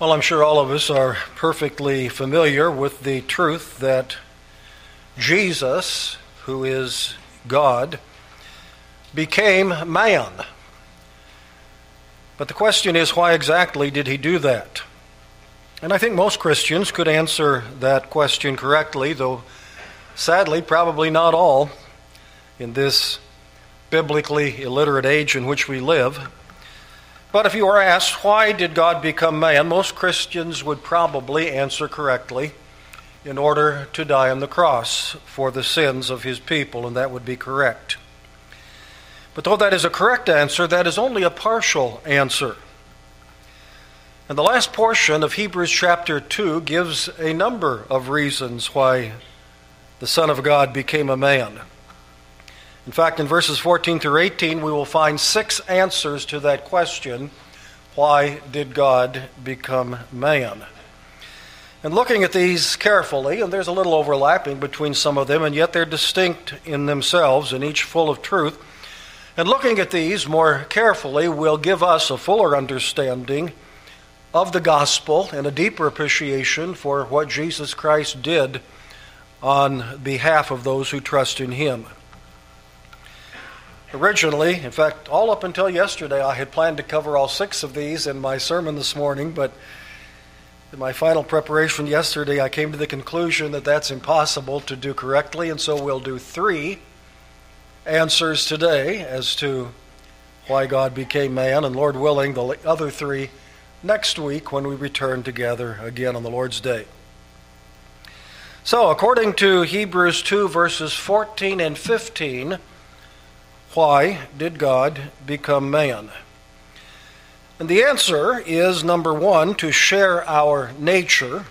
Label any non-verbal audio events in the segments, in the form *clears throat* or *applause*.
Well, I'm sure all of us are perfectly familiar with the truth that Jesus, who is God, became man. But the question is, why exactly did he do that? And I think most Christians could answer that question correctly, though sadly, probably not all in this biblically illiterate age in which we live. But if you were asked, why did God become man? Most Christians would probably answer correctly in order to die on the cross for the sins of his people, and that would be correct. But though that is a correct answer, that is only a partial answer. And the last portion of Hebrews chapter 2 gives a number of reasons why the Son of God became a man. In fact, in verses 14 through 18, we will find six answers to that question why did God become man? And looking at these carefully, and there's a little overlapping between some of them, and yet they're distinct in themselves and each full of truth. And looking at these more carefully will give us a fuller understanding of the gospel and a deeper appreciation for what Jesus Christ did on behalf of those who trust in him. Originally, in fact, all up until yesterday, I had planned to cover all six of these in my sermon this morning, but in my final preparation yesterday, I came to the conclusion that that's impossible to do correctly, and so we'll do three answers today as to why God became man, and Lord willing, the other three next week when we return together again on the Lord's Day. So, according to Hebrews 2, verses 14 and 15, why did God become man? And the answer is number one, to share our nature,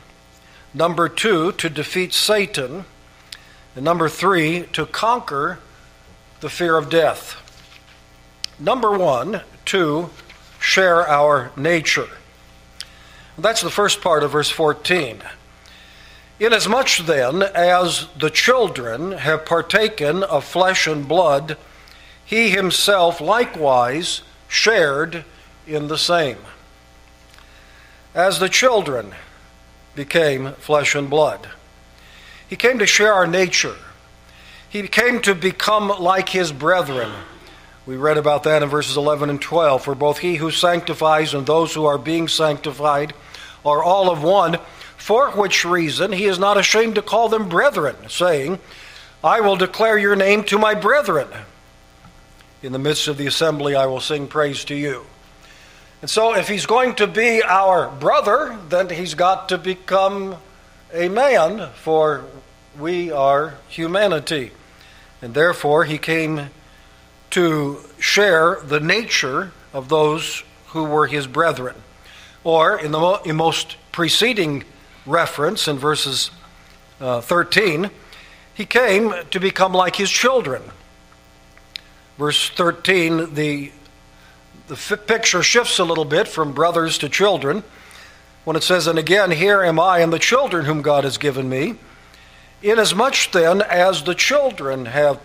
number two, to defeat Satan, and number three, to conquer the fear of death. Number one, to share our nature. That's the first part of verse 14. Inasmuch then as the children have partaken of flesh and blood, he himself likewise shared in the same. As the children became flesh and blood, he came to share our nature. He came to become like his brethren. We read about that in verses 11 and 12. For both he who sanctifies and those who are being sanctified are all of one, for which reason he is not ashamed to call them brethren, saying, I will declare your name to my brethren. In the midst of the assembly, I will sing praise to you. And so, if he's going to be our brother, then he's got to become a man, for we are humanity. And therefore, he came to share the nature of those who were his brethren. Or, in the mo- in most preceding reference in verses uh, 13, he came to become like his children. Verse 13, the, the f- picture shifts a little bit from brothers to children when it says, And again, here am I and the children whom God has given me. Inasmuch then as the children have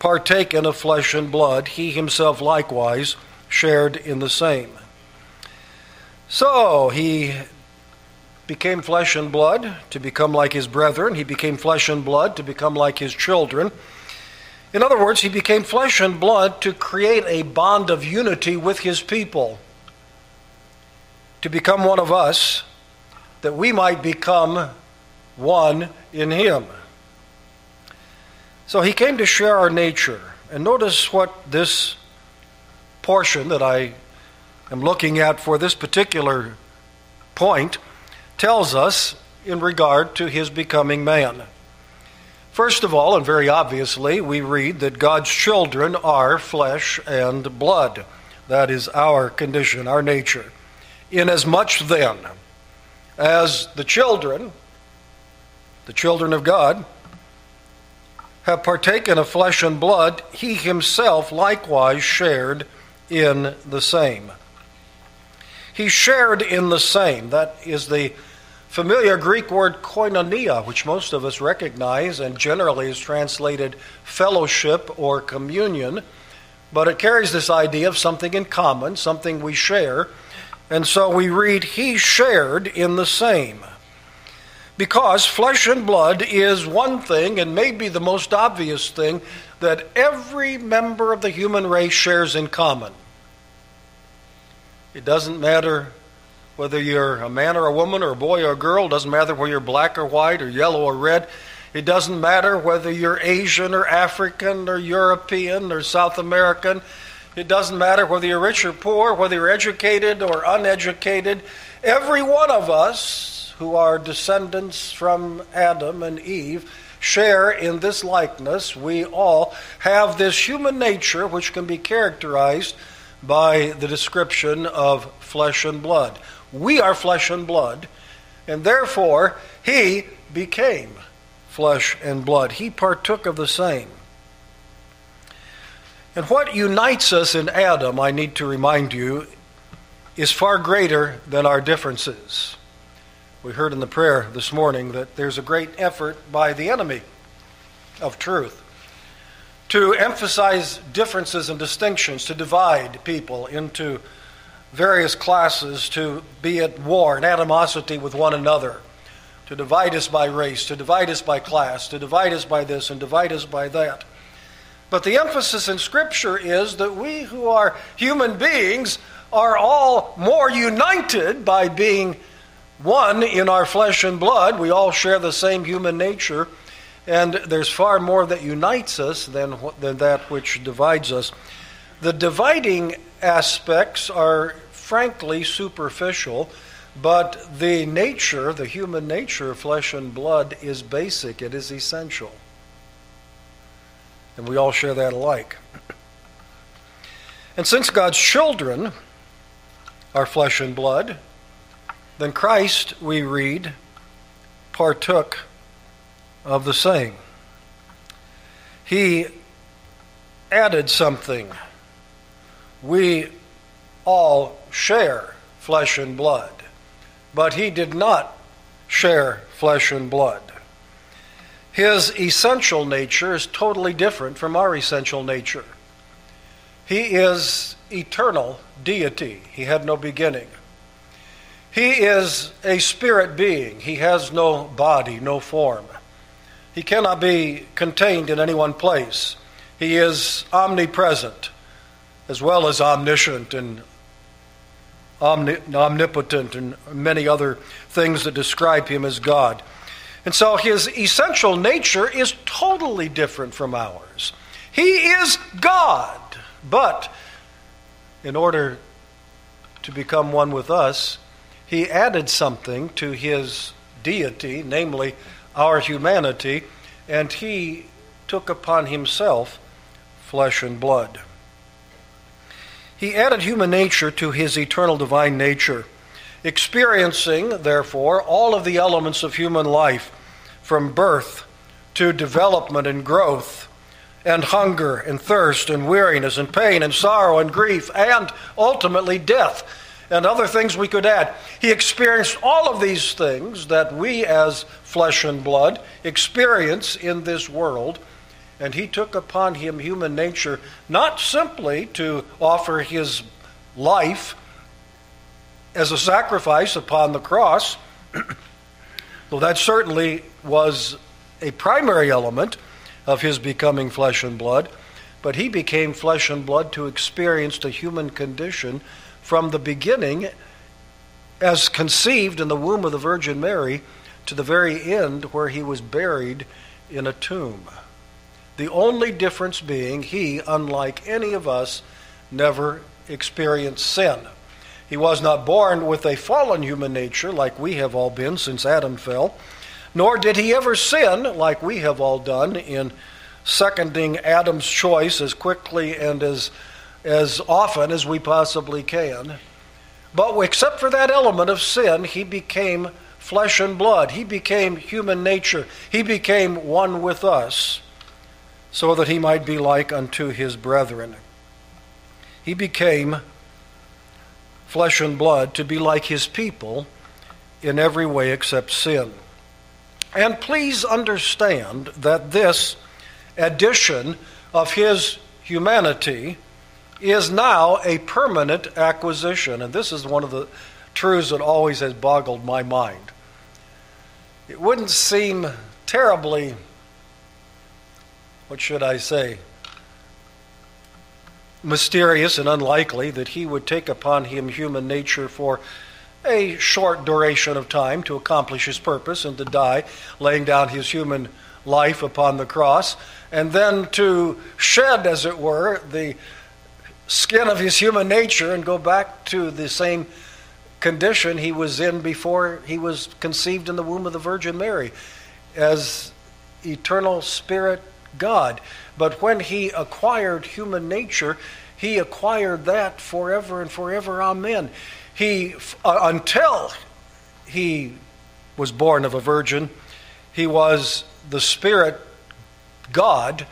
partaken of flesh and blood, he himself likewise shared in the same. So he became flesh and blood to become like his brethren. He became flesh and blood to become like his children. In other words, he became flesh and blood to create a bond of unity with his people, to become one of us, that we might become one in him. So he came to share our nature. And notice what this portion that I am looking at for this particular point tells us in regard to his becoming man. First of all, and very obviously, we read that God's children are flesh and blood. That is our condition, our nature. Inasmuch then as the children, the children of God, have partaken of flesh and blood, he himself likewise shared in the same. He shared in the same. That is the familiar Greek word koinonia, which most of us recognize and generally is translated fellowship or communion, but it carries this idea of something in common, something we share. And so we read, He shared in the same. Because flesh and blood is one thing, and maybe the most obvious thing, that every member of the human race shares in common. It doesn't matter whether you're a man or a woman or a boy or a girl, doesn't matter whether you're black or white or yellow or red. It doesn't matter whether you're Asian or African or European or South American. It doesn't matter whether you're rich or poor, whether you're educated or uneducated. Every one of us who are descendants from Adam and Eve share in this likeness. We all have this human nature which can be characterized by the description of flesh and blood. We are flesh and blood, and therefore he became flesh and blood. He partook of the same. And what unites us in Adam, I need to remind you, is far greater than our differences. We heard in the prayer this morning that there's a great effort by the enemy of truth to emphasize differences and distinctions, to divide people into various classes, to be at war and animosity with one another to divide us by race, to divide us by class, to divide us by this and divide us by that. But the emphasis in Scripture is that we who are human beings are all more united by being one in our flesh and blood. We all share the same human nature, and there's far more that unites us than, than that which divides us. The dividing aspects are frankly superficial but the nature, the human nature flesh and blood, is basic, it is essential. And we all share that alike. And since God's children are flesh and blood, then Christ, we read, partook of the same. He added something. We all share flesh and blood but he did not share flesh and blood. His essential nature is totally different from our essential nature. He is eternal deity, he had no beginning. He is a spirit being, he has no body, no form. He cannot be contained in any one place. He is omnipresent as well as omniscient and omnipotent, and many other things that describe him as God. And so his essential nature is totally different from ours. He is God, but in order to become one with us, he added something to his deity, namely our humanity, and he took upon himself flesh and blood. He added human nature to his eternal divine nature, experiencing, therefore, all of the elements of human life, from birth to development and growth, and hunger and thirst and weariness and pain and sorrow and grief, and ultimately death and other things we could add. He experienced all of these things that we, as flesh and blood, experience in this world and he took upon him human nature not simply to offer his life as a sacrifice upon the cross, *clears throat* though that certainly was a primary element of his becoming flesh and blood, but he became flesh and blood to experience the human condition from the beginning as conceived in the womb of the Virgin Mary to the very end where he was buried in a tomb. The only difference being he, unlike any of us, never experienced sin. He was not born with a fallen human nature like we have all been since Adam fell, nor did he ever sin like we have all done in seconding Adam's choice as quickly and as, as often as we possibly can. But except for that element of sin, he became flesh and blood. He became human nature. He became one with us so that he might be like unto his brethren. He became flesh and blood to be like his people in every way except sin. And please understand that this addition of his humanity is now a permanent acquisition. And this is one of the truths that always has boggled my mind. It wouldn't seem terribly, what should I say, mysterious and unlikely that he would take upon him human nature for a short duration of time to accomplish his purpose and to die, laying down his human life upon the cross, and then to shed, as it were, the skin of his human nature and go back to the same condition he was in before he was conceived in the womb of the Virgin Mary as eternal spirit God. But when he acquired human nature, he acquired that forever and forever. Amen. He, uh, until he was born of a virgin, he was the Spirit God,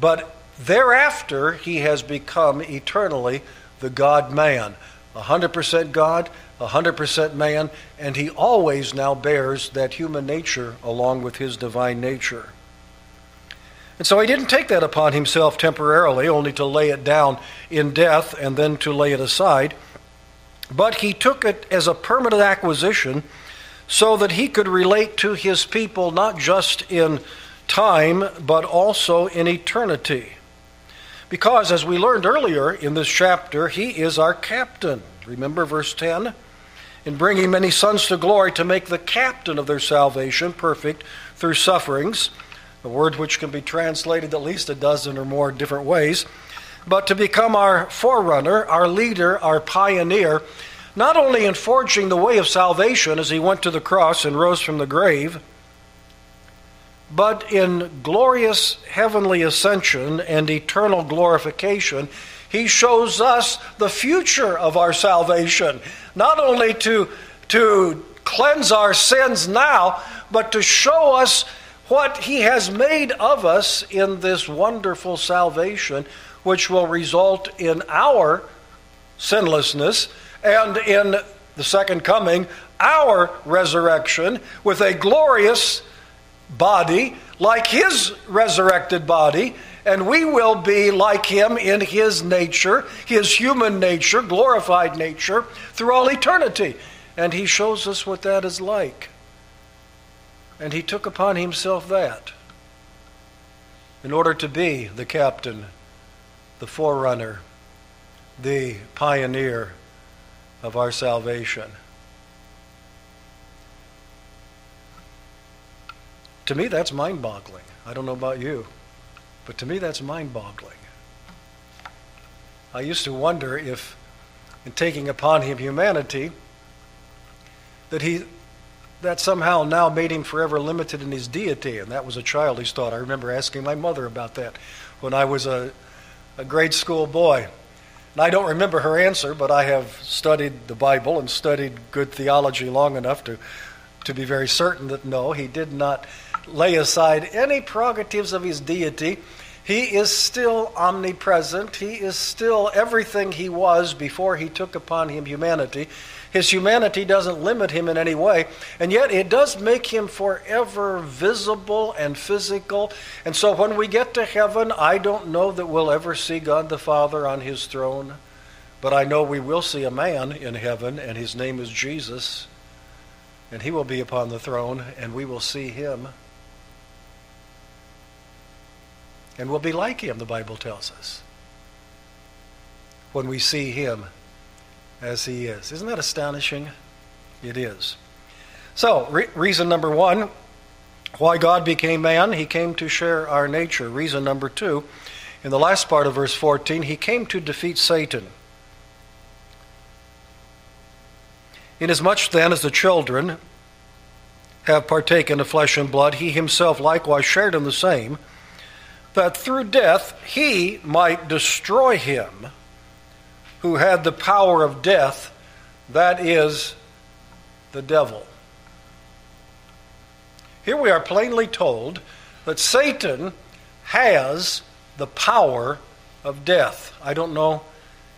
but thereafter he has become eternally the God man. 100% God, 100% man, and he always now bears that human nature along with his divine nature. And so he didn't take that upon himself temporarily, only to lay it down in death and then to lay it aside. But he took it as a permanent acquisition so that he could relate to his people not just in time, but also in eternity. Because, as we learned earlier in this chapter, he is our captain. Remember verse 10? In bringing many sons to glory to make the captain of their salvation perfect through sufferings a word which can be translated at least a dozen or more different ways, but to become our forerunner, our leader, our pioneer, not only in forging the way of salvation as he went to the cross and rose from the grave, but in glorious heavenly ascension and eternal glorification, he shows us the future of our salvation, not only to, to cleanse our sins now, but to show us what he has made of us in this wonderful salvation, which will result in our sinlessness and in the second coming, our resurrection with a glorious body like his resurrected body, and we will be like him in his nature, his human nature, glorified nature, through all eternity. And he shows us what that is like. And he took upon himself that in order to be the captain, the forerunner, the pioneer of our salvation. To me, that's mind boggling. I don't know about you, but to me, that's mind boggling. I used to wonder if, in taking upon him humanity, that he that somehow now made him forever limited in his deity, and that was a childish thought. I remember asking my mother about that when I was a, a grade school boy. And I don't remember her answer, but I have studied the Bible and studied good theology long enough to, to be very certain that no, he did not lay aside any prerogatives of his deity. He is still omnipresent. He is still everything he was before he took upon him humanity. His humanity doesn't limit him in any way, and yet it does make him forever visible and physical. And so when we get to heaven, I don't know that we'll ever see God the Father on his throne, but I know we will see a man in heaven, and his name is Jesus, and he will be upon the throne, and we will see him. And we'll be like him, the Bible tells us, when we see him as he is. Isn't that astonishing? It is. So, re- reason number one why God became man, he came to share our nature. Reason number two, in the last part of verse 14, he came to defeat Satan. Inasmuch then as the children have partaken of flesh and blood, he himself likewise shared in the same, that through death he might destroy him who had the power of death, that is the devil. Here we are plainly told that Satan has the power of death. I don't know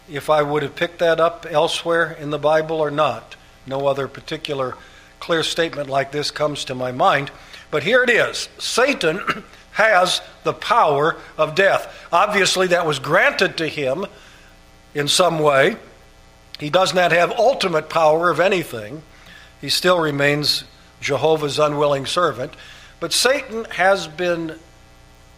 if I would have picked that up elsewhere in the Bible or not. No other particular clear statement like this comes to my mind. But here it is Satan *clears throat* has the power of death. Obviously, that was granted to him in some way. He does not have ultimate power of anything. He still remains Jehovah's unwilling servant. But Satan has been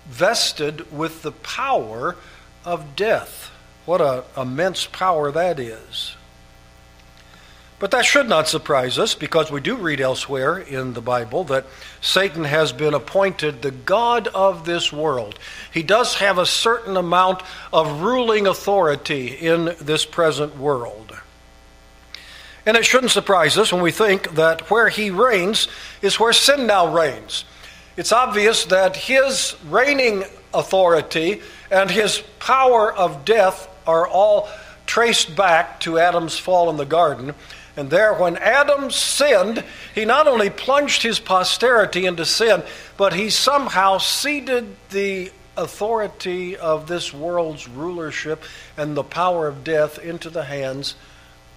vested with the power of death. What an immense power that is. But that should not surprise us because we do read elsewhere in the Bible that Satan has been appointed the God of this world. He does have a certain amount of ruling authority in this present world. And it shouldn't surprise us when we think that where he reigns is where sin now reigns. It's obvious that his reigning authority and his power of death are all traced back to Adam's fall in the garden. And there, when Adam sinned, he not only plunged his posterity into sin, but he somehow ceded the authority of this world's rulership and the power of death into the hands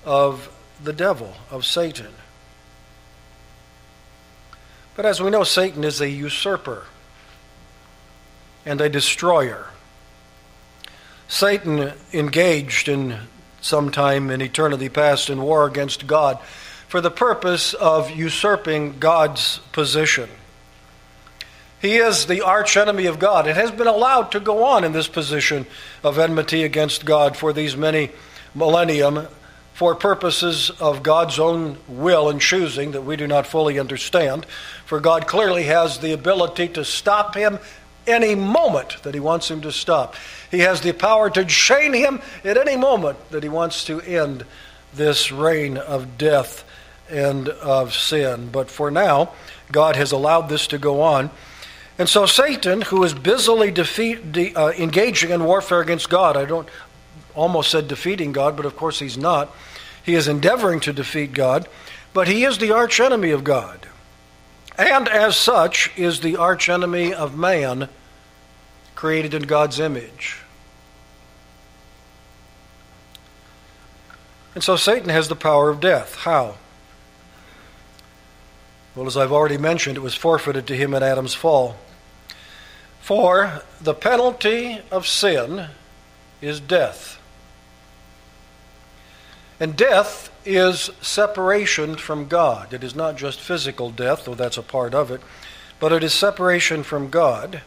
of the devil, of Satan. But as we know, Satan is a usurper and a destroyer. Satan engaged in some time in eternity past in war against God for the purpose of usurping God's position. He is the archenemy of God and has been allowed to go on in this position of enmity against God for these many millennium for purposes of God's own will and choosing that we do not fully understand. For God clearly has the ability to stop him any moment that he wants him to stop. He has the power to chain him at any moment that he wants to end this reign of death and of sin. But for now, God has allowed this to go on. And so Satan, who is busily defeat, de, uh, engaging in warfare against God, I don't almost said defeating God, but of course he's not. He is endeavoring to defeat God, but he is the archenemy of God and as such is the archenemy of man created in God's image. And so Satan has the power of death. How? Well, as I've already mentioned, it was forfeited to him in Adam's fall. For the penalty of sin is death. And death is separation from God. It is not just physical death, though that's a part of it, but it is separation from God.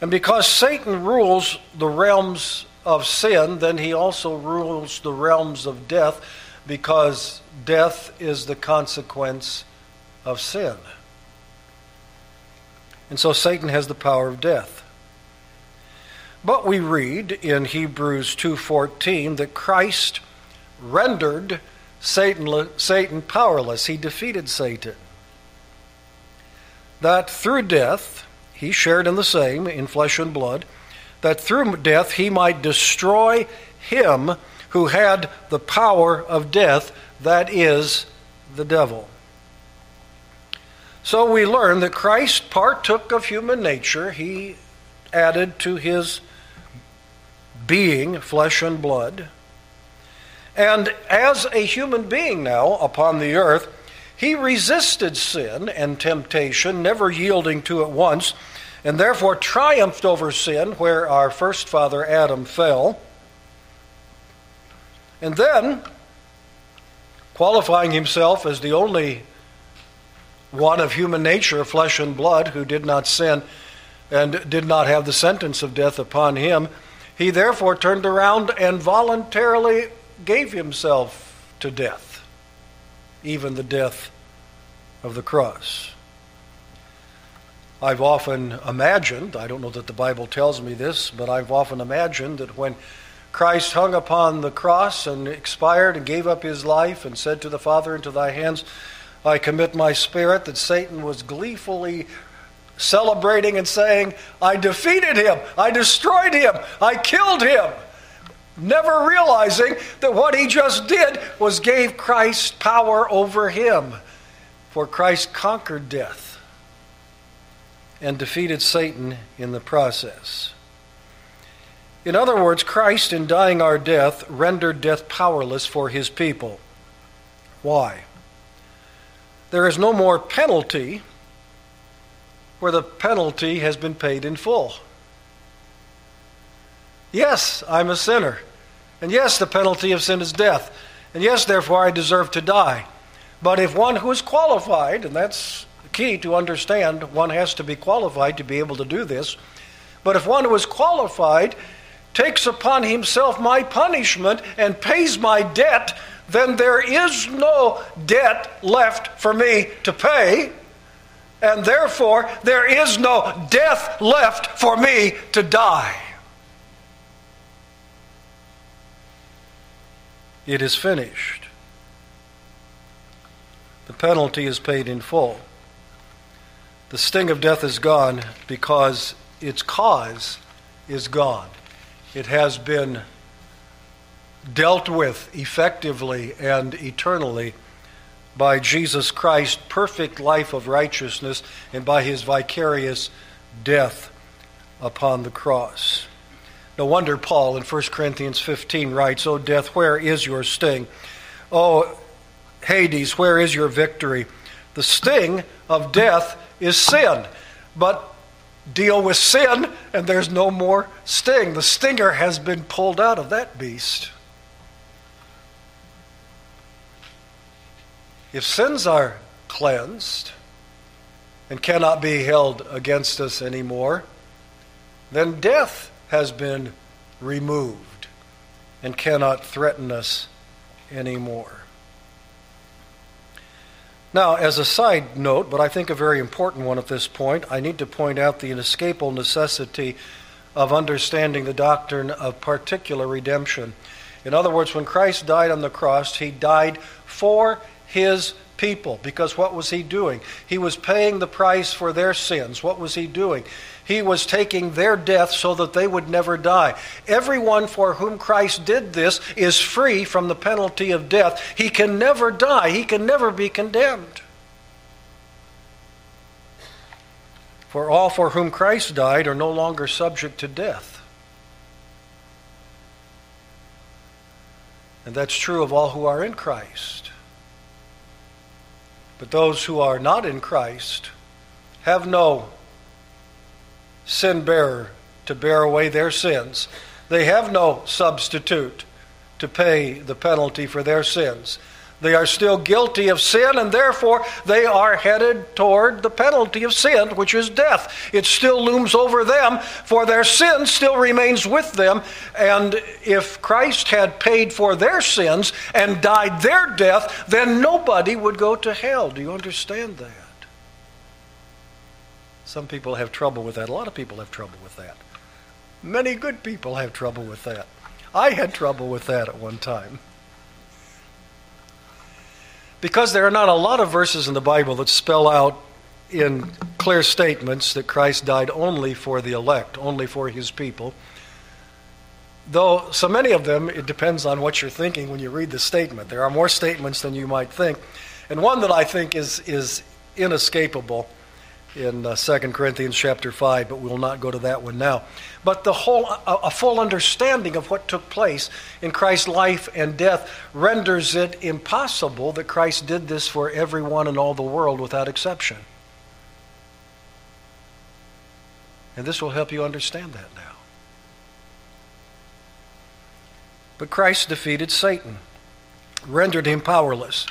And because Satan rules the realms of sin, then he also rules the realms of death because death is the consequence of sin. And so Satan has the power of death. But we read in Hebrews 2:14 that Christ rendered Satan, Satan powerless. He defeated Satan. That through death, he shared in the same, in flesh and blood, that through death he might destroy him who had the power of death, that is, the devil. So we learn that Christ partook of human nature. He added to his being flesh and blood. And as a human being now upon the earth, he resisted sin and temptation, never yielding to it once, and therefore triumphed over sin where our first father Adam fell. And then, qualifying himself as the only one of human nature, flesh and blood, who did not sin and did not have the sentence of death upon him, he therefore turned around and voluntarily gave himself to death, even the death of the cross. I've often imagined, I don't know that the Bible tells me this, but I've often imagined that when Christ hung upon the cross and expired and gave up his life and said to the Father, Into thy hands I commit my spirit, that Satan was gleefully celebrating and saying, I defeated him, I destroyed him, I killed him never realizing that what he just did was gave Christ power over him. For Christ conquered death and defeated Satan in the process. In other words, Christ, in dying our death, rendered death powerless for his people. Why? There is no more penalty where the penalty has been paid in full. Yes, I'm a sinner. And yes, the penalty of sin is death. And yes, therefore, I deserve to die. But if one who is qualified, and that's key to understand, one has to be qualified to be able to do this. But if one who is qualified takes upon himself my punishment and pays my debt, then there is no debt left for me to pay. And therefore, there is no death left for me to die. It is finished. The penalty is paid in full. The sting of death is gone because its cause is gone. It has been dealt with effectively and eternally by Jesus Christ's perfect life of righteousness and by his vicarious death upon the cross. No wonder Paul in 1 Corinthians 15 writes, O death, where is your sting? O Hades, where is your victory? The sting of death is sin. But deal with sin, and there's no more sting. The stinger has been pulled out of that beast. If sins are cleansed and cannot be held against us anymore, then death has been removed and cannot threaten us anymore. Now, as a side note, but I think a very important one at this point, I need to point out the inescapable necessity of understanding the doctrine of particular redemption. In other words, when Christ died on the cross, he died for his people. Because what was he doing? He was paying the price for their sins. What was he doing? He was taking their death so that they would never die. Everyone for whom Christ did this is free from the penalty of death. He can never die, he can never be condemned. For all for whom Christ died are no longer subject to death. And that's true of all who are in Christ. But those who are not in Christ have no sin bearer to bear away their sins. They have no substitute to pay the penalty for their sins. They are still guilty of sin, and therefore they are headed toward the penalty of sin, which is death. It still looms over them, for their sin still remains with them. And if Christ had paid for their sins and died their death, then nobody would go to hell. Do you understand that? Some people have trouble with that. A lot of people have trouble with that. Many good people have trouble with that. I had trouble with that at one time. Because there are not a lot of verses in the Bible that spell out in clear statements that Christ died only for the elect, only for his people. Though so many of them, it depends on what you're thinking when you read the statement. There are more statements than you might think. And one that I think is, is inescapable in uh, 2 Corinthians chapter 5, but we'll not go to that one now. But the whole, a, a, full understanding of what took place in Christ's life and death renders it impossible that Christ did this for everyone in all the world without exception. And this will help you understand that now. But Christ defeated Satan, rendered him powerless,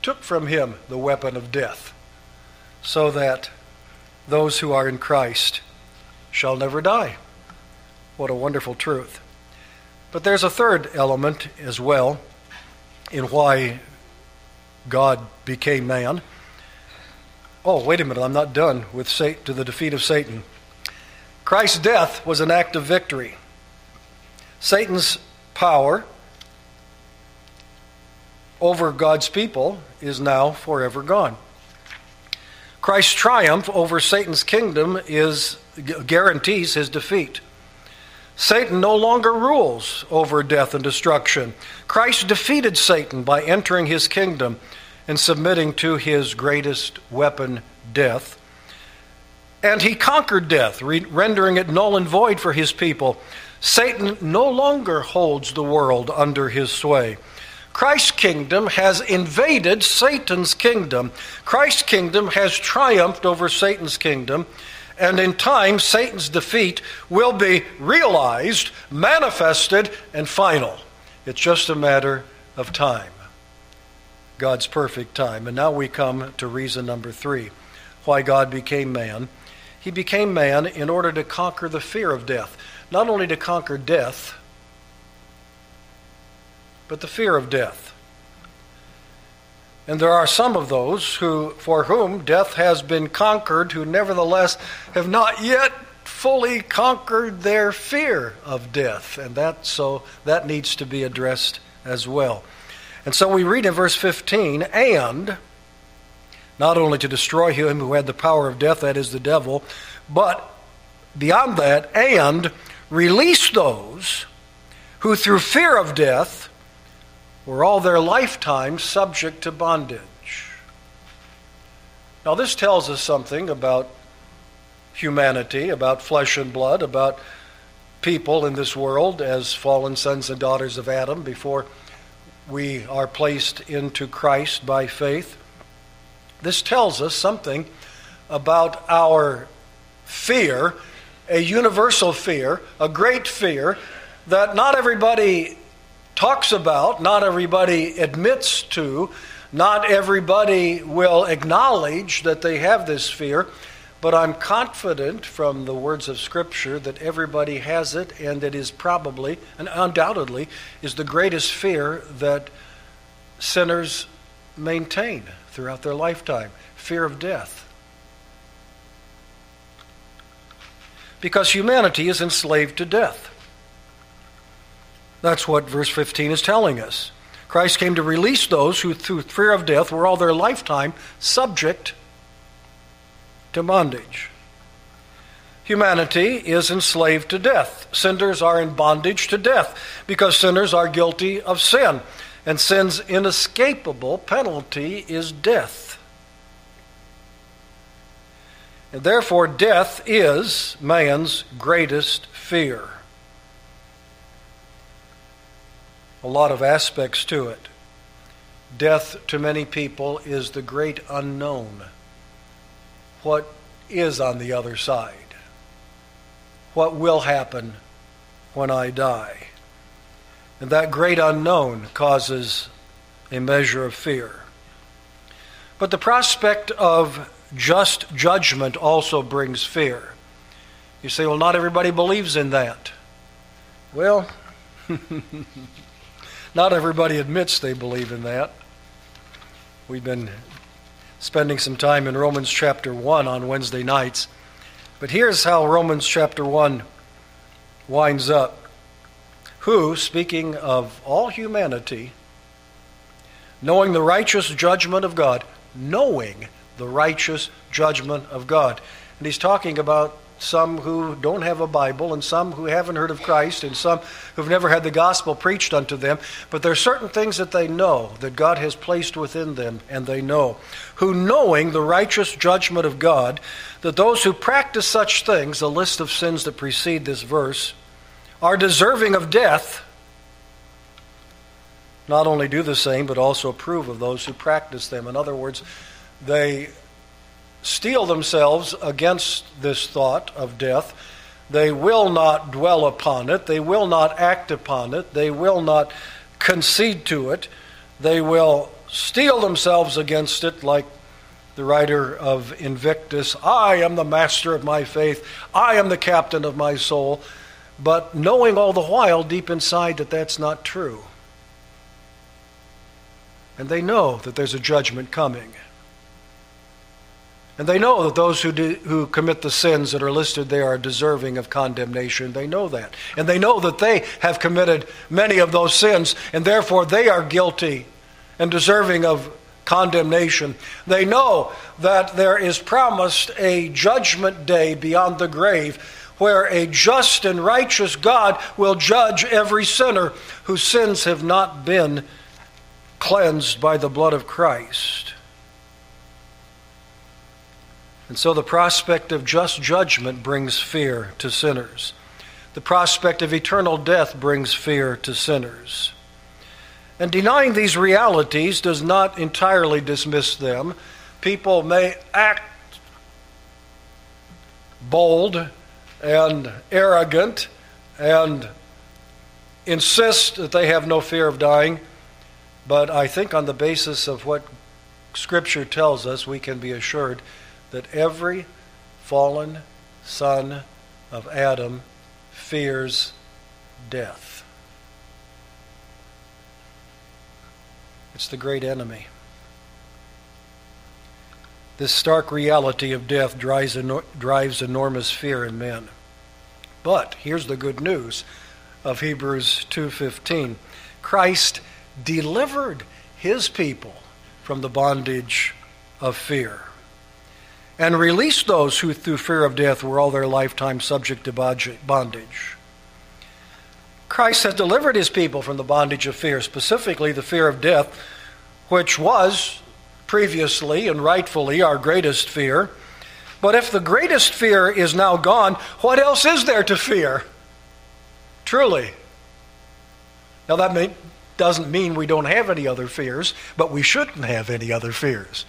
took from him the weapon of death, so that those who are in Christ shall never die. What a wonderful truth. But there's a third element as well in why God became man. Oh, wait a minute, I'm not done with Satan, to the defeat of Satan. Christ's death was an act of victory. Satan's power over God's people is now forever gone. Christ's triumph over Satan's kingdom is guarantees his defeat. Satan no longer rules over death and destruction. Christ defeated Satan by entering his kingdom and submitting to his greatest weapon, death. And he conquered death, rendering it null and void for his people. Satan no longer holds the world under his sway. Christ's kingdom has invaded Satan's kingdom. Christ's kingdom has triumphed over Satan's kingdom. And in time, Satan's defeat will be realized, manifested, and final. It's just a matter of time. God's perfect time. And now we come to reason number three why God became man. He became man in order to conquer the fear of death. Not only to conquer death, but the fear of death. And there are some of those who, for whom death has been conquered, who nevertheless have not yet fully conquered their fear of death. And that so that needs to be addressed as well. And so we read in verse 15, and not only to destroy him who had the power of death, that is the devil, but beyond that, and release those who through fear of death were all their lifetime subject to bondage. Now, this tells us something about humanity, about flesh and blood, about people in this world as fallen sons and daughters of Adam before we are placed into Christ by faith. This tells us something about our fear, a universal fear, a great fear that not everybody talks about, not everybody admits to, not everybody will acknowledge that they have this fear. But I'm confident from the words of Scripture that everybody has it, and it is probably and undoubtedly is the greatest fear that sinners maintain throughout their lifetime fear of death. Because humanity is enslaved to death. That's what verse 15 is telling us. Christ came to release those who, through fear of death, were all their lifetime subject to bondage. Humanity is enslaved to death. Sinners are in bondage to death because sinners are guilty of sin. And sin's inescapable penalty is death. And therefore, death is man's greatest fear. A lot of aspects to it. Death to many people is the great unknown what is on the other side, what will happen when I die. And that great unknown causes a measure of fear. But the prospect of just judgment also brings fear. You say, well, not everybody believes in that. Well, *laughs* not everybody admits they believe in that. We've been spending some time in Romans chapter 1 on Wednesday nights. But here's how Romans chapter 1 winds up. Who, speaking of all humanity, knowing the righteous judgment of God, knowing the righteous judgment of God. And he's talking about some who don't have a Bible, and some who haven't heard of Christ, and some who've never had the gospel preached unto them. But there are certain things that they know that God has placed within them, and they know. Who, knowing the righteous judgment of God, that those who practice such things, the list of sins that precede this verse, are deserving of death, not only do the same, but also approve of those who practice them. In other words, they steel themselves against this thought of death. They will not dwell upon it. They will not act upon it. They will not concede to it. They will steel themselves against it like the writer of Invictus I am the master of my faith. I am the captain of my soul. But knowing all the while deep inside that that's not true. And they know that there's a judgment coming. And they know that those who, do, who commit the sins that are listed there are deserving of condemnation. They know that. And they know that they have committed many of those sins, and therefore they are guilty and deserving of condemnation. They know that there is promised a judgment day beyond the grave where a just and righteous God will judge every sinner whose sins have not been cleansed by the blood of Christ. And so the prospect of just judgment brings fear to sinners. The prospect of eternal death brings fear to sinners. And denying these realities does not entirely dismiss them. People may act bold and arrogant and insist that they have no fear of dying, but I think on the basis of what Scripture tells us, we can be assured that every fallen son of Adam fears death. It's the great enemy. This stark reality of death drives, drives enormous fear in men. But here's the good news of Hebrews 2:15. Christ delivered his people from the bondage of fear and released those who through fear of death were all their lifetime subject to bondage. Christ has delivered his people from the bondage of fear, specifically the fear of death, which was previously and rightfully our greatest fear. But if the greatest fear is now gone, what else is there to fear? Truly. Now, that may, doesn't mean we don't have any other fears, but we shouldn't have any other fears.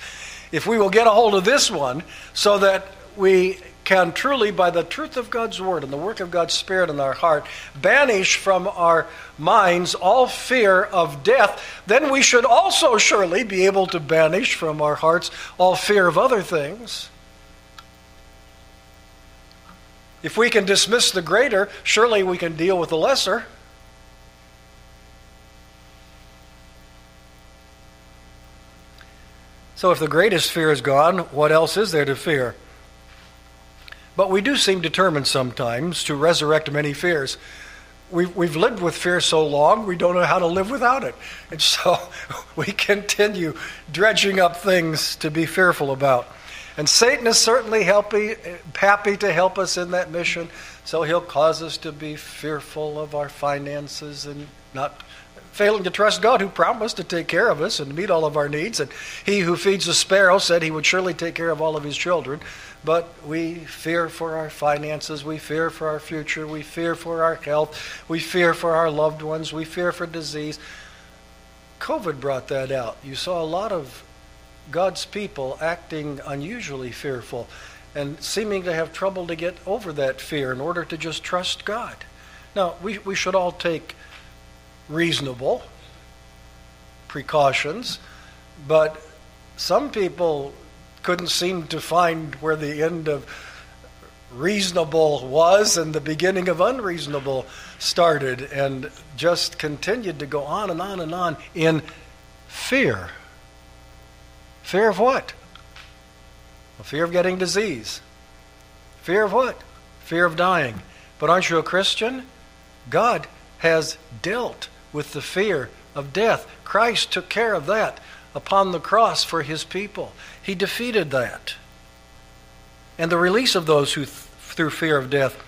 If we will get a hold of this one so that we can truly, by the truth of God's Word and the work of God's Spirit in our heart, banish from our minds all fear of death, then we should also surely be able to banish from our hearts all fear of other things. If we can dismiss the greater, surely we can deal with the lesser. So, if the greatest fear is gone, what else is there to fear? But we do seem determined sometimes to resurrect many fears. We've, we've lived with fear so long, we don't know how to live without it. And so *laughs* we continue dredging up things to be fearful about. And Satan is certainly happy, happy to help us in that mission. So he'll cause us to be fearful of our finances and not failing to trust God who promised to take care of us and meet all of our needs. And he who feeds the sparrow said he would surely take care of all of his children. But we fear for our finances, we fear for our future, we fear for our health, we fear for our loved ones, we fear for disease. COVID brought that out. You saw a lot of God's people acting unusually fearful and seeming to have trouble to get over that fear in order to just trust God. Now, we, we should all take reasonable precautions, but some people couldn't seem to find where the end of reasonable was and the beginning of unreasonable started and just continued to go on and on and on in fear. Fear of what? Well, fear of getting disease. Fear of what? Fear of dying. But aren't you a Christian? God has dealt with the fear of death. Christ took care of that upon the cross for his people. He defeated that. And the release of those who, th- through fear of death,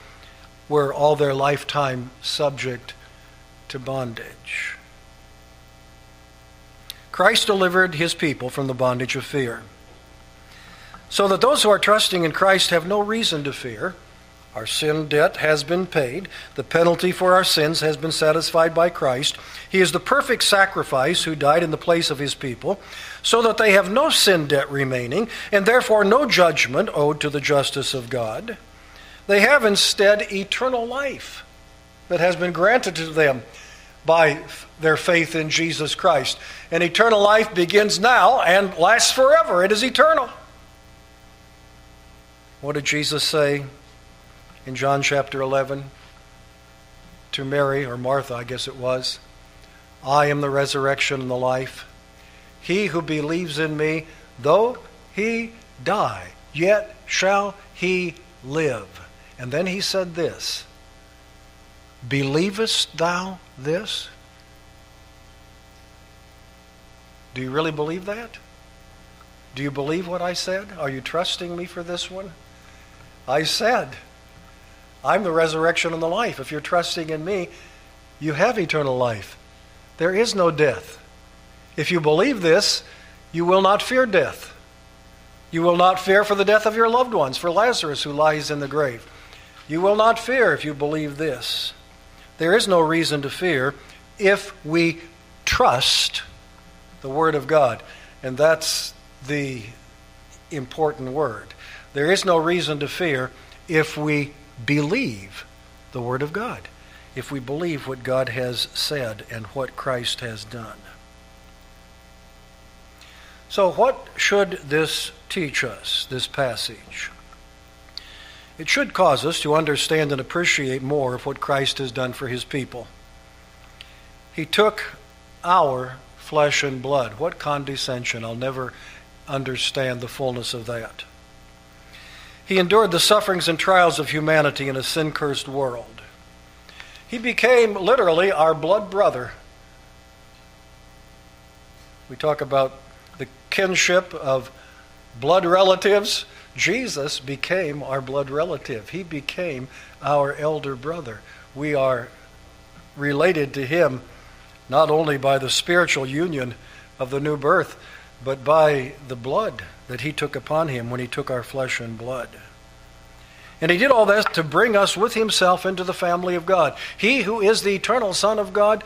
were all their lifetime subject to bondage. Christ delivered his people from the bondage of fear. So that those who are trusting in Christ have no reason to fear our sin debt has been paid. The penalty for our sins has been satisfied by Christ. He is the perfect sacrifice who died in the place of his people, so that they have no sin debt remaining, and therefore no judgment owed to the justice of God. They have instead eternal life that has been granted to them by their faith in Jesus Christ. And eternal life begins now and lasts forever. It is eternal. What did Jesus say? In John chapter 11 to Mary, or Martha, I guess it was I am the resurrection and the life. He who believes in me, though he die, yet shall he live. And then he said this Believest thou this? Do you really believe that? Do you believe what I said? Are you trusting me for this one? I said, I'm the resurrection and the life. If you're trusting in me, you have eternal life. There is no death. If you believe this, you will not fear death. You will not fear for the death of your loved ones, for Lazarus who lies in the grave. You will not fear if you believe this. There is no reason to fear if we trust the Word of God. And that's the important word. There is no reason to fear if we believe the Word of God. if we believe what God has said and what Christ has done. So, what should this teach us, this passage? It should cause us to understand and appreciate more of what Christ has done for his people. He took our flesh and blood. What condescension! I'll never understand the fullness of that. He endured the sufferings and trials of humanity in a sin cursed world. He became literally our blood brother. We talk about the kinship of blood relatives. Jesus became our blood relative. He became our elder brother. We are related to him not only by the spiritual union of the new birth, but by the blood that he took upon him when he took our flesh and blood. And he did all this to bring us with himself into the family of God. He who is the eternal Son of God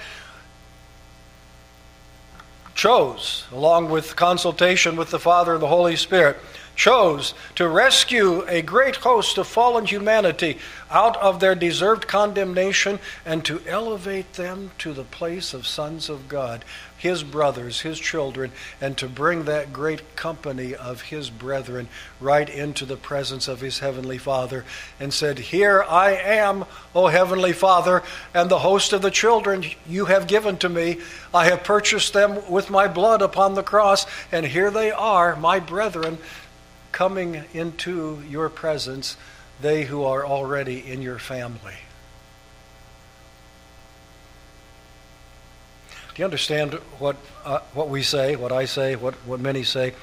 chose, along with consultation with the Father and the Holy Spirit, chose to rescue a great host of fallen humanity out of their deserved condemnation and to elevate them to the place of sons of God, his brothers, his children, and to bring that great company of his brethren right into the presence of his heavenly Father and said, Here I am, O heavenly Father, and the host of the children you have given to me. I have purchased them with my blood upon the cross, and here they are, my brethren coming into your presence, they who are already in your family. Do you understand what, uh, what we say, what I say, what, what many say?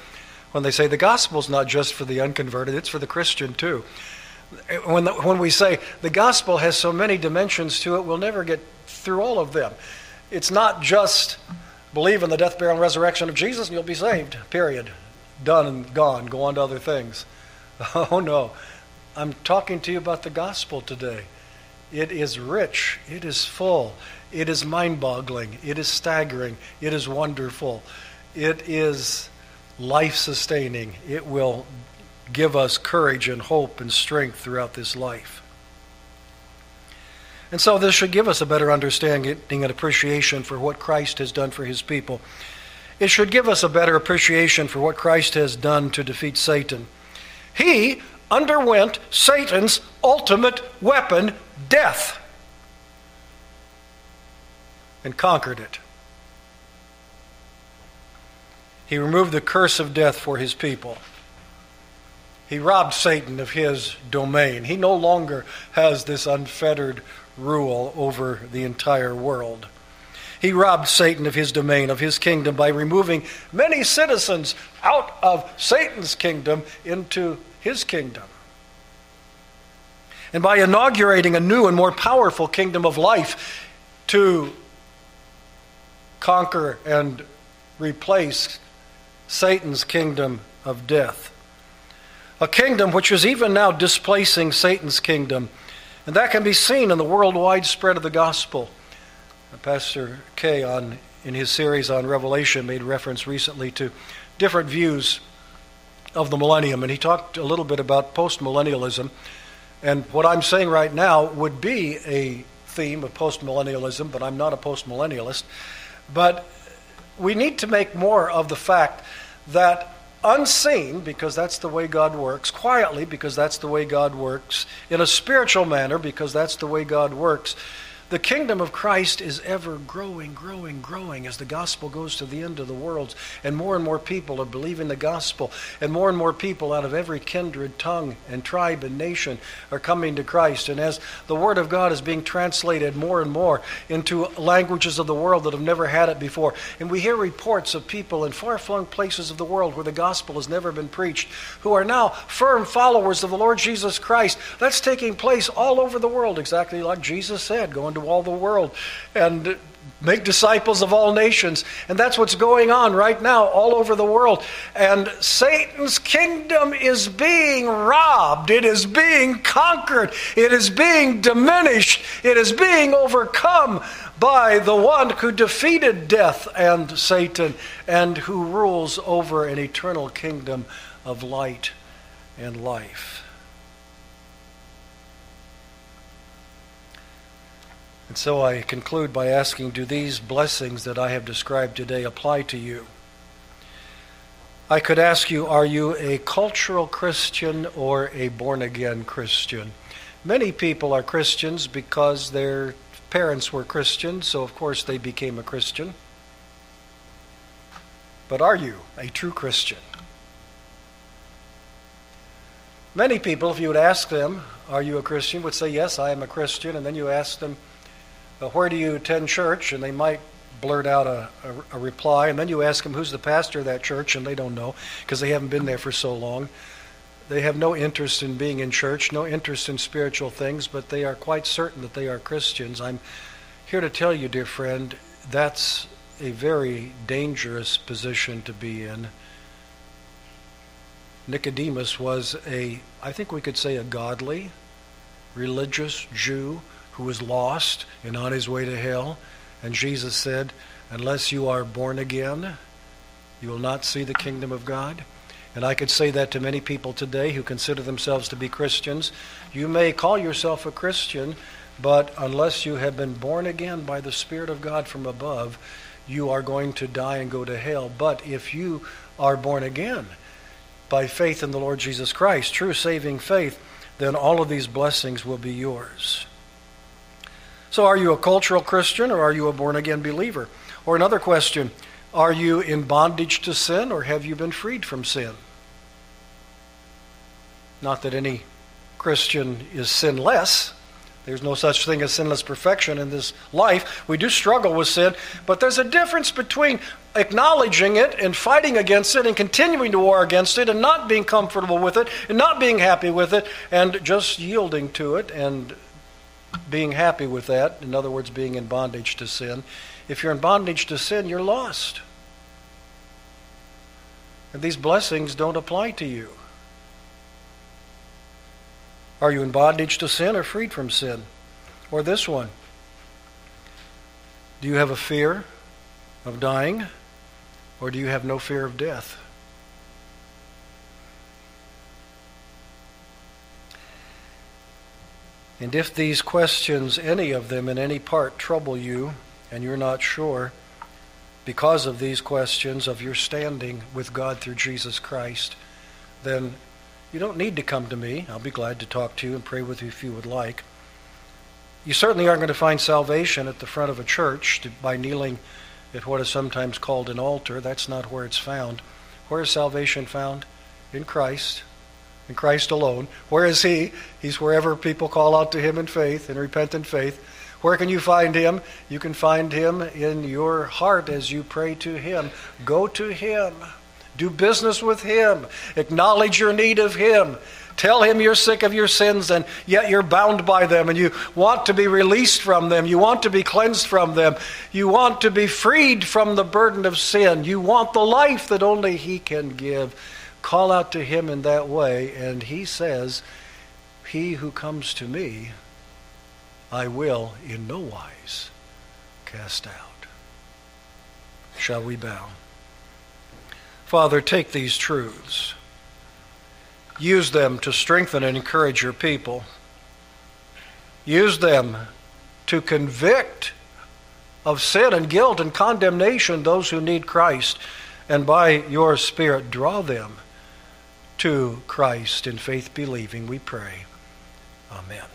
When they say the gospel is not just for the unconverted, it's for the Christian too. When, the, when we say the gospel has so many dimensions to it, we'll never get through all of them. It's not just believe in the death, burial, and resurrection of Jesus and you'll be saved, period done and gone, go on to other things. *laughs* Oh no, I'm talking to you about the gospel today. It is rich, it is full, it is mind boggling, it is staggering, it is wonderful, it is life sustaining. It will give us courage and hope and strength throughout this life. And so, this should give us a better understanding and appreciation for what Christ has done for his people. It should give us a better appreciation for what Christ has done to defeat Satan. He underwent Satan's ultimate weapon, death, and conquered it. He removed the curse of death for his people. He robbed Satan of his domain. He no longer has this unfettered rule over the entire world. He robbed Satan of his domain, of his kingdom, by removing many citizens out of Satan's kingdom into his kingdom. And by inaugurating a new and more powerful kingdom of life to conquer and replace Satan's kingdom of death. A kingdom which is even now displacing Satan's kingdom. And that can be seen in the worldwide spread of the gospel. Uh, Pastor Kay, on, in his series on Revelation, made reference recently to different views of the millennium, and he talked a little bit about postmillennialism. And what I'm saying right now would be a theme of postmillennialism, but I'm not a postmillennialist. But we need to make more of the fact that unseen, because that's the way God works, quietly, because that's the way God works, in a spiritual manner, because that's the way God works, the kingdom of Christ is ever growing, growing, growing as the gospel goes to the end of the world, and more and more people are believing the gospel, and more and more people out of every kindred, tongue, and tribe and nation are coming to Christ. And as the Word of God is being translated more and more into languages of the world that have never had it before, and we hear reports of people in far flung places of the world where the gospel has never been preached who are now firm followers of the Lord Jesus Christ, that's taking place all over the world, exactly like Jesus said, going into all the world and make disciples of all nations. And that's what's going on right now all over the world. And Satan's kingdom is being robbed, it is being conquered, it is being diminished, it is being overcome by the one who defeated death and Satan and who rules over an eternal kingdom of light and life. And so I conclude by asking Do these blessings that I have described today apply to you? I could ask you Are you a cultural Christian or a born again Christian? Many people are Christians because their parents were Christians, so of course they became a Christian. But are you a true Christian? Many people, if you would ask them, Are you a Christian? would say, Yes, I am a Christian. And then you ask them, Where do you attend church? And they might blurt out a, a, a reply. And then you ask them, Who's the pastor of that church? And they don't know because they haven't been there for so long. They have no interest in being in church, no interest in spiritual things, but they are quite certain that they are Christians. I'm here to tell you, dear friend, that's a very dangerous position to be in. Nicodemus was a, I think we could say, a godly, religious Jew who was lost and on his way to hell. And Jesus said, Unless you are born again, you will not see the kingdom of God. And I could say that to many people today who consider themselves to be Christians. You may call yourself a Christian, but unless you have been born again by the Spirit of God from above, you are going to die and go to hell. But if you are born again by faith in the Lord Jesus Christ, true saving faith, then all of these blessings will be yours. So, are you a cultural Christian or are you a born again believer? Or another question are you in bondage to sin or have you been freed from sin? Not that any Christian is sinless, there's no such thing as sinless perfection in this life. We do struggle with sin, but there's a difference between acknowledging it and fighting against it and continuing to war against it and not being comfortable with it and not being happy with it and just yielding to it and being happy with that. In other words, being in bondage to sin. If you're in bondage to sin, you're lost. And these blessings don't apply to you. Are you in bondage to sin or freed from sin? Or this one? Do you have a fear of dying or do you have no fear of death? And if these questions, any of them in any part, trouble you and you're not sure, because of these questions of your standing with God through Jesus Christ, then you don't need to come to me. I'll be glad to talk to you and pray with you if you would like. You certainly aren't going to find salvation at the front of a church by kneeling at what is sometimes called an altar. That's not where it's found. Where is salvation found? In Christ, in Christ alone. Where is He? He's wherever people call out to Him in faith, in repentant faith. Where can you find Him? You can find Him in your heart as you pray to Him. Go to Him. Do business with Him. Acknowledge your need of Him. Tell Him you're sick of your sins and yet you're bound by them and you want to be released from them. You want to be cleansed from them. You want to be freed from the burden of sin. You want the life that only He can give. Call out to Him in that way, and He says, He who comes to me, I will in no wise cast out. Shall we bow? Father, take these truths, use them to strengthen and encourage your people, use them to convict of sin and guilt and condemnation those who need Christ, and by your Spirit draw them to Christ in faith believing, we pray. Amen.